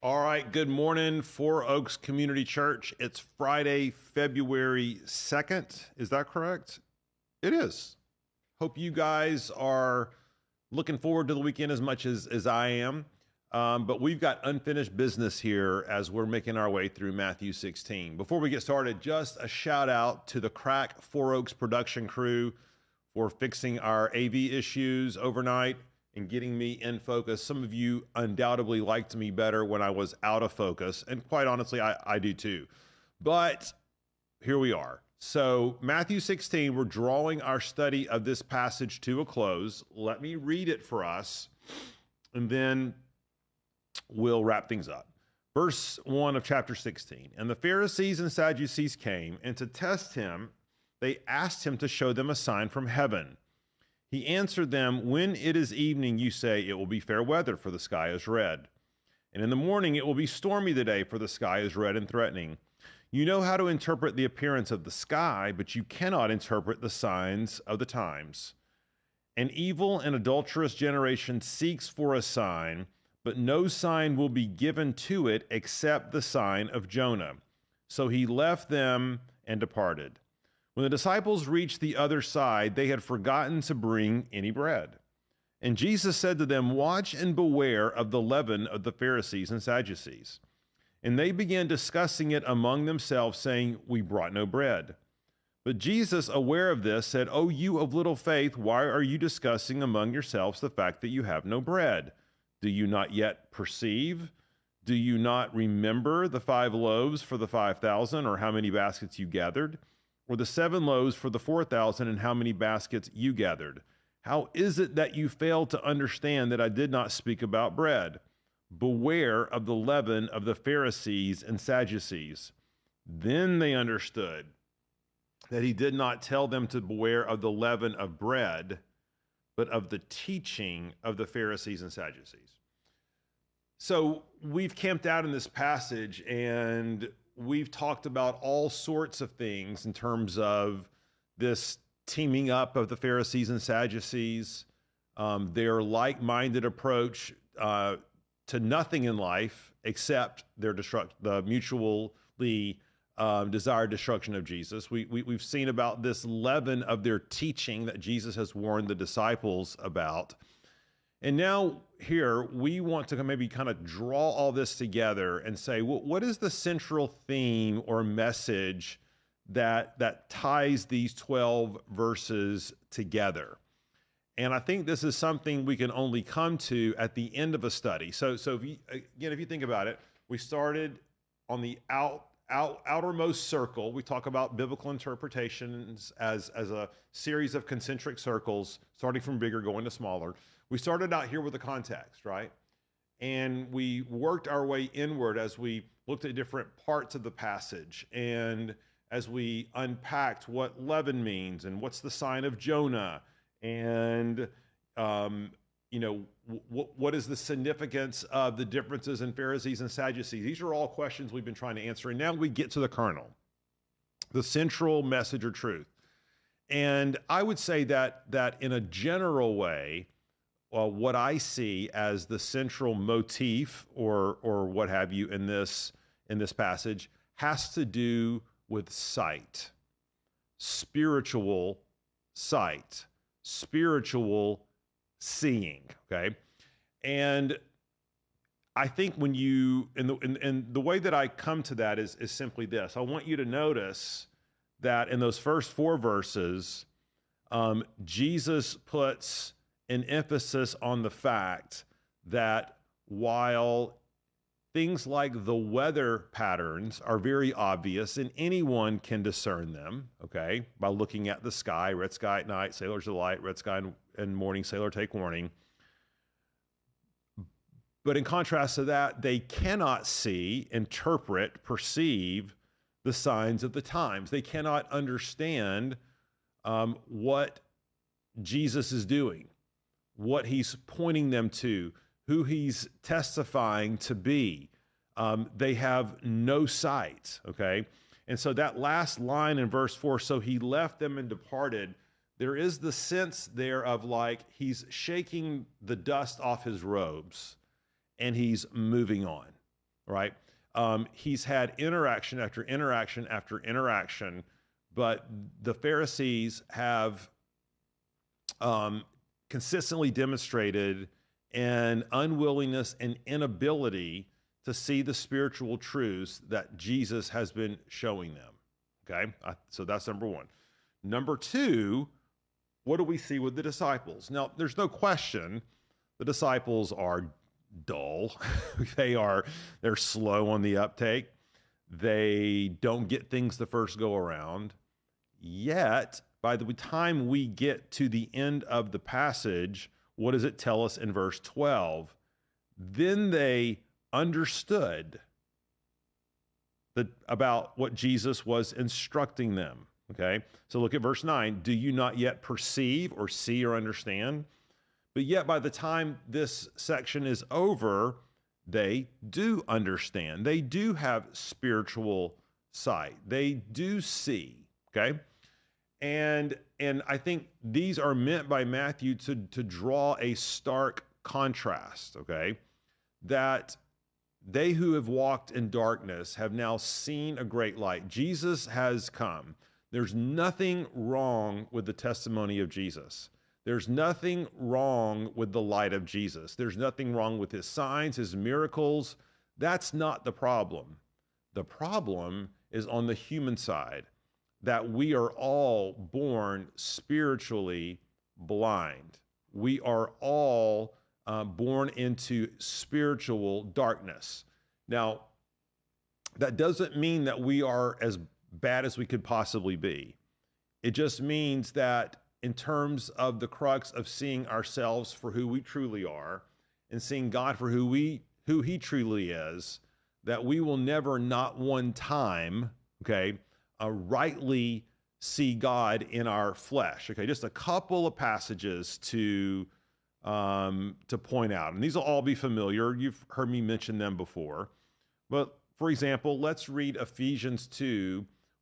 All right, good morning, Four Oaks Community Church. It's Friday, February 2nd. Is that correct? It is. Hope you guys are looking forward to the weekend as much as, as I am. Um, but we've got unfinished business here as we're making our way through Matthew 16. Before we get started, just a shout out to the Crack Four Oaks production crew for fixing our AV issues overnight and getting me in focus. Some of you undoubtedly liked me better when I was out of focus, and quite honestly, I, I do too. But here we are. So, Matthew 16, we're drawing our study of this passage to a close. Let me read it for us, and then we'll wrap things up. Verse 1 of chapter 16 And the Pharisees and Sadducees came, and to test him, they asked him to show them a sign from heaven. He answered them, When it is evening, you say, It will be fair weather, for the sky is red. And in the morning, it will be stormy the day, for the sky is red and threatening. You know how to interpret the appearance of the sky, but you cannot interpret the signs of the times. An evil and adulterous generation seeks for a sign, but no sign will be given to it except the sign of Jonah. So he left them and departed. When the disciples reached the other side, they had forgotten to bring any bread. And Jesus said to them, Watch and beware of the leaven of the Pharisees and Sadducees. And they began discussing it among themselves, saying, We brought no bread. But Jesus, aware of this, said, O you of little faith, why are you discussing among yourselves the fact that you have no bread? Do you not yet perceive? Do you not remember the five loaves for the five thousand, or how many baskets you gathered? Or the seven loaves for the four thousand, and how many baskets you gathered? How is it that you fail to understand that I did not speak about bread? Beware of the leaven of the Pharisees and Sadducees. Then they understood that he did not tell them to beware of the leaven of bread, but of the teaching of the Pharisees and Sadducees. So we've camped out in this passage and we've talked about all sorts of things in terms of this teaming up of the Pharisees and Sadducees, um, their like minded approach uh, to nothing in life except their destruct, the mutually um, desired destruction of Jesus. We, we, we've seen about this leaven of their teaching that Jesus has warned the disciples about. And now, here, we want to maybe kind of draw all this together and say, well, what is the central theme or message that, that ties these 12 verses together? And I think this is something we can only come to at the end of a study. So, so if you, again, if you think about it, we started on the out, out, outermost circle. We talk about biblical interpretations as, as a series of concentric circles, starting from bigger, going to smaller we started out here with the context, right? And we worked our way inward as we looked at different parts of the passage and as we unpacked what leaven means and what's the sign of Jonah and um, you know what is the significance of the differences in Pharisees and Sadducees. These are all questions we've been trying to answer, and now we get to the kernel, the central message or truth. And I would say that that in a general way, well, what I see as the central motif or or what have you in this in this passage has to do with sight. Spiritual sight. Spiritual seeing, okay? And I think when you and the and, and the way that I come to that is is simply this. I want you to notice that in those first four verses, um, Jesus puts an emphasis on the fact that while things like the weather patterns are very obvious and anyone can discern them, okay, by looking at the sky, red sky at night, sailors delight, red sky in morning, sailor take warning. But in contrast to that, they cannot see, interpret, perceive the signs of the times. They cannot understand um, what Jesus is doing what he's pointing them to, who he's testifying to be. Um, they have no sight, okay? And so that last line in verse 4 so he left them and departed. There is the sense there of like he's shaking the dust off his robes and he's moving on. right? Um, he's had interaction after interaction after interaction, but the Pharisees have um, consistently demonstrated an unwillingness and inability to see the spiritual truths that Jesus has been showing them. Okay, so that's number one. Number two, what do we see with the disciples? Now, there's no question the disciples are dull. they are they're slow on the uptake. They don't get things the first go around. Yet, by the time we get to the end of the passage, what does it tell us in verse 12? Then they understood the, about what Jesus was instructing them. Okay, so look at verse 9. Do you not yet perceive or see or understand? But yet, by the time this section is over, they do understand. They do have spiritual sight. They do see. Okay. And and I think these are meant by Matthew to, to draw a stark contrast, okay? That they who have walked in darkness have now seen a great light. Jesus has come. There's nothing wrong with the testimony of Jesus. There's nothing wrong with the light of Jesus. There's nothing wrong with his signs, his miracles. That's not the problem. The problem is on the human side that we are all born spiritually blind. We are all uh, born into spiritual darkness. Now, that doesn't mean that we are as bad as we could possibly be. It just means that in terms of the crux of seeing ourselves for who we truly are and seeing God for who we who he truly is, that we will never not one time, okay, uh, rightly see God in our flesh. Okay, just a couple of passages to um, to point out, and these will all be familiar. You've heard me mention them before, but for example, let's read Ephesians two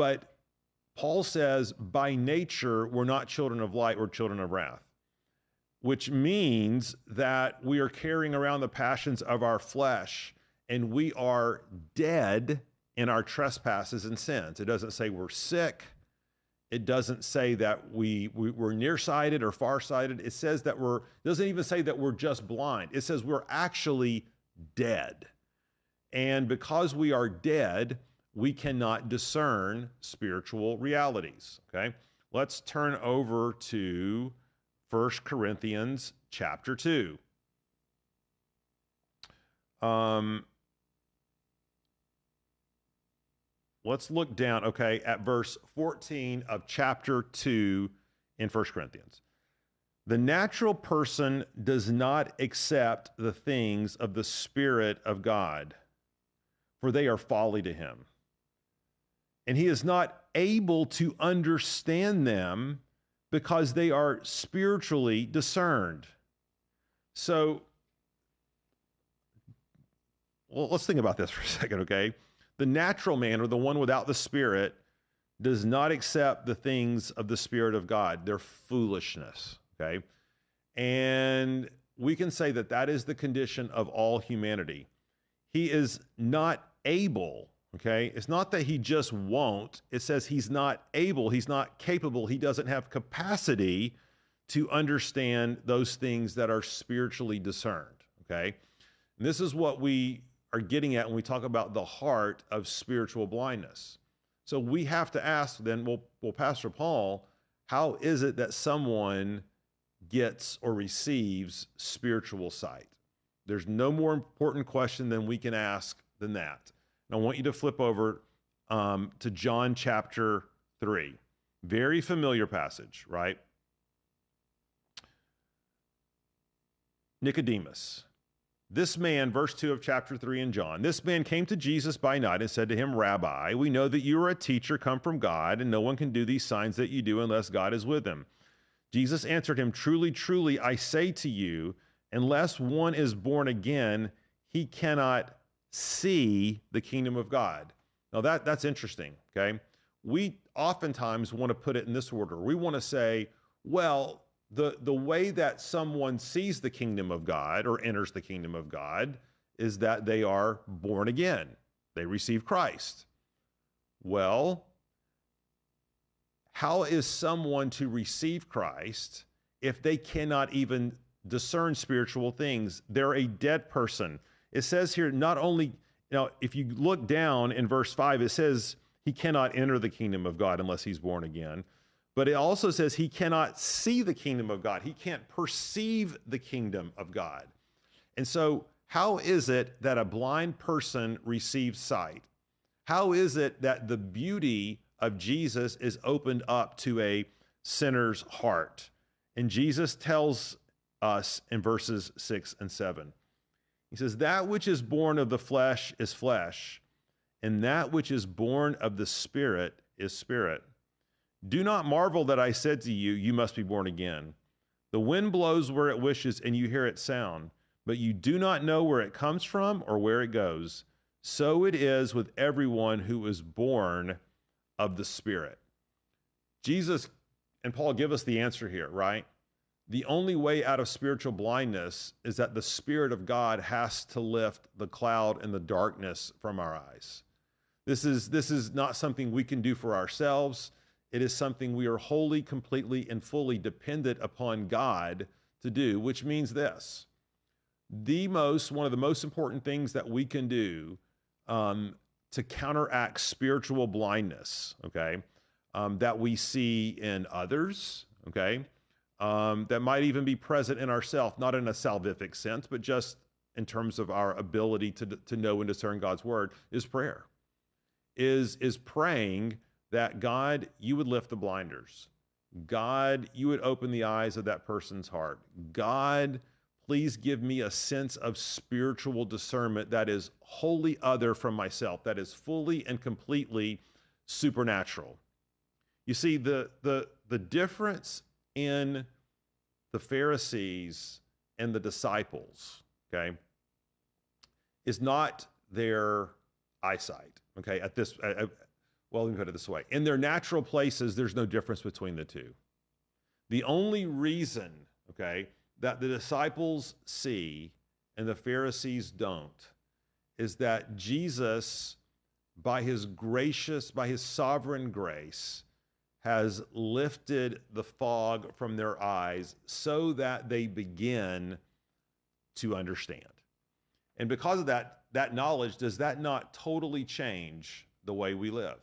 But Paul says, by nature, we're not children of light, we're children of wrath, which means that we are carrying around the passions of our flesh and we are dead in our trespasses and sins. It doesn't say we're sick. It doesn't say that we, we are nearsighted or farsighted. It says that we're doesn't even say that we're just blind. It says we're actually dead. And because we are dead, we cannot discern spiritual realities. Okay? Let's turn over to 1 Corinthians chapter 2. Um, let's look down, okay, at verse 14 of chapter 2 in 1 Corinthians. The natural person does not accept the things of the Spirit of God, for they are folly to him. And he is not able to understand them because they are spiritually discerned. So, well, let's think about this for a second, okay? The natural man, or the one without the Spirit, does not accept the things of the Spirit of God. They're foolishness, okay? And we can say that that is the condition of all humanity. He is not able, okay? It's not that he just won't, it says he's not able, he's not capable, he doesn't have capacity to understand those things that are spiritually discerned, okay? And this is what we are getting at when we talk about the heart of spiritual blindness. So we have to ask then, well, well, Pastor Paul, how is it that someone gets or receives spiritual sight? There's no more important question than we can ask than that. And I want you to flip over um, to John chapter 3. Very familiar passage, right? Nicodemus This man, verse 2 of chapter 3 in John, this man came to Jesus by night and said to him, Rabbi, we know that you are a teacher come from God, and no one can do these signs that you do unless God is with him. Jesus answered him, Truly, truly, I say to you, unless one is born again, he cannot see the kingdom of God. Now that that's interesting, okay? We oftentimes want to put it in this order. We want to say, well, the the way that someone sees the kingdom of God or enters the kingdom of God is that they are born again. They receive Christ. Well, how is someone to receive Christ if they cannot even discern spiritual things? They're a dead person. It says here, not only, you know, if you look down in verse 5, it says he cannot enter the kingdom of God unless he's born again. But it also says he cannot see the kingdom of God. He can't perceive the kingdom of God. And so, how is it that a blind person receives sight? How is it that the beauty of Jesus is opened up to a sinner's heart. And Jesus tells us in verses 6 and 7. He says, That which is born of the flesh is flesh, and that which is born of the Spirit is spirit. Do not marvel that I said to you, You must be born again. The wind blows where it wishes, and you hear its sound, but you do not know where it comes from or where it goes. So it is with everyone who is born of the Spirit. Jesus and Paul give us the answer here, right? The only way out of spiritual blindness is that the Spirit of God has to lift the cloud and the darkness from our eyes. This is, this is not something we can do for ourselves. It is something we are wholly, completely, and fully dependent upon God to do, which means this the most, one of the most important things that we can do um, to counteract spiritual blindness, okay, um, that we see in others, okay, um, that might even be present in ourself, not in a salvific sense, but just in terms of our ability to, to know and discern God's word, is prayer. Is, is praying that God, you would lift the blinders. God, you would open the eyes of that person's heart. God, please give me a sense of spiritual discernment that is wholly other from myself, that is fully and completely supernatural. You see, the, the, the difference in the Pharisees and the disciples, okay, is not their eyesight, okay, at this, uh, well, let me put it this way. In their natural places, there's no difference between the two. The only reason, okay, that the disciples see and the Pharisees don't is that Jesus, by his gracious, by his sovereign grace, has lifted the fog from their eyes so that they begin to understand. And because of that, that knowledge, does that not totally change the way we live?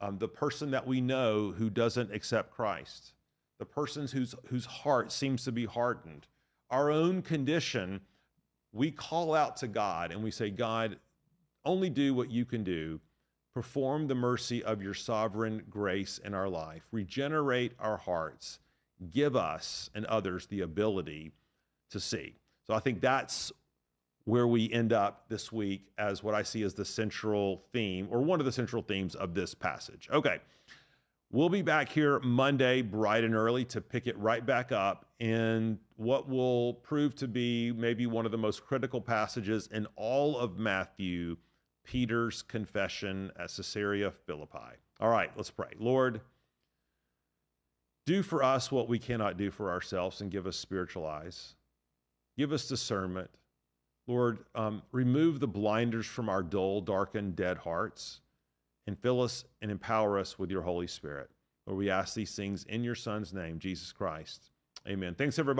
Um, the person that we know who doesn't accept Christ, the persons whose, whose heart seems to be hardened. Our own condition, we call out to God and we say, God, only do what you can do. Perform the mercy of your sovereign grace in our life. Regenerate our hearts. Give us and others the ability to see. So I think that's where we end up this week as what I see as the central theme or one of the central themes of this passage. Okay. We'll be back here Monday, bright and early, to pick it right back up in what will prove to be maybe one of the most critical passages in all of Matthew, Peter's confession at Caesarea Philippi. All right, let's pray. Lord, do for us what we cannot do for ourselves and give us spiritual eyes. Give us discernment. Lord, um, remove the blinders from our dull, darkened, dead hearts and fill us and empower us with your Holy Spirit. Lord, we ask these things in your Son's name, Jesus Christ. Amen. Thanks, everybody.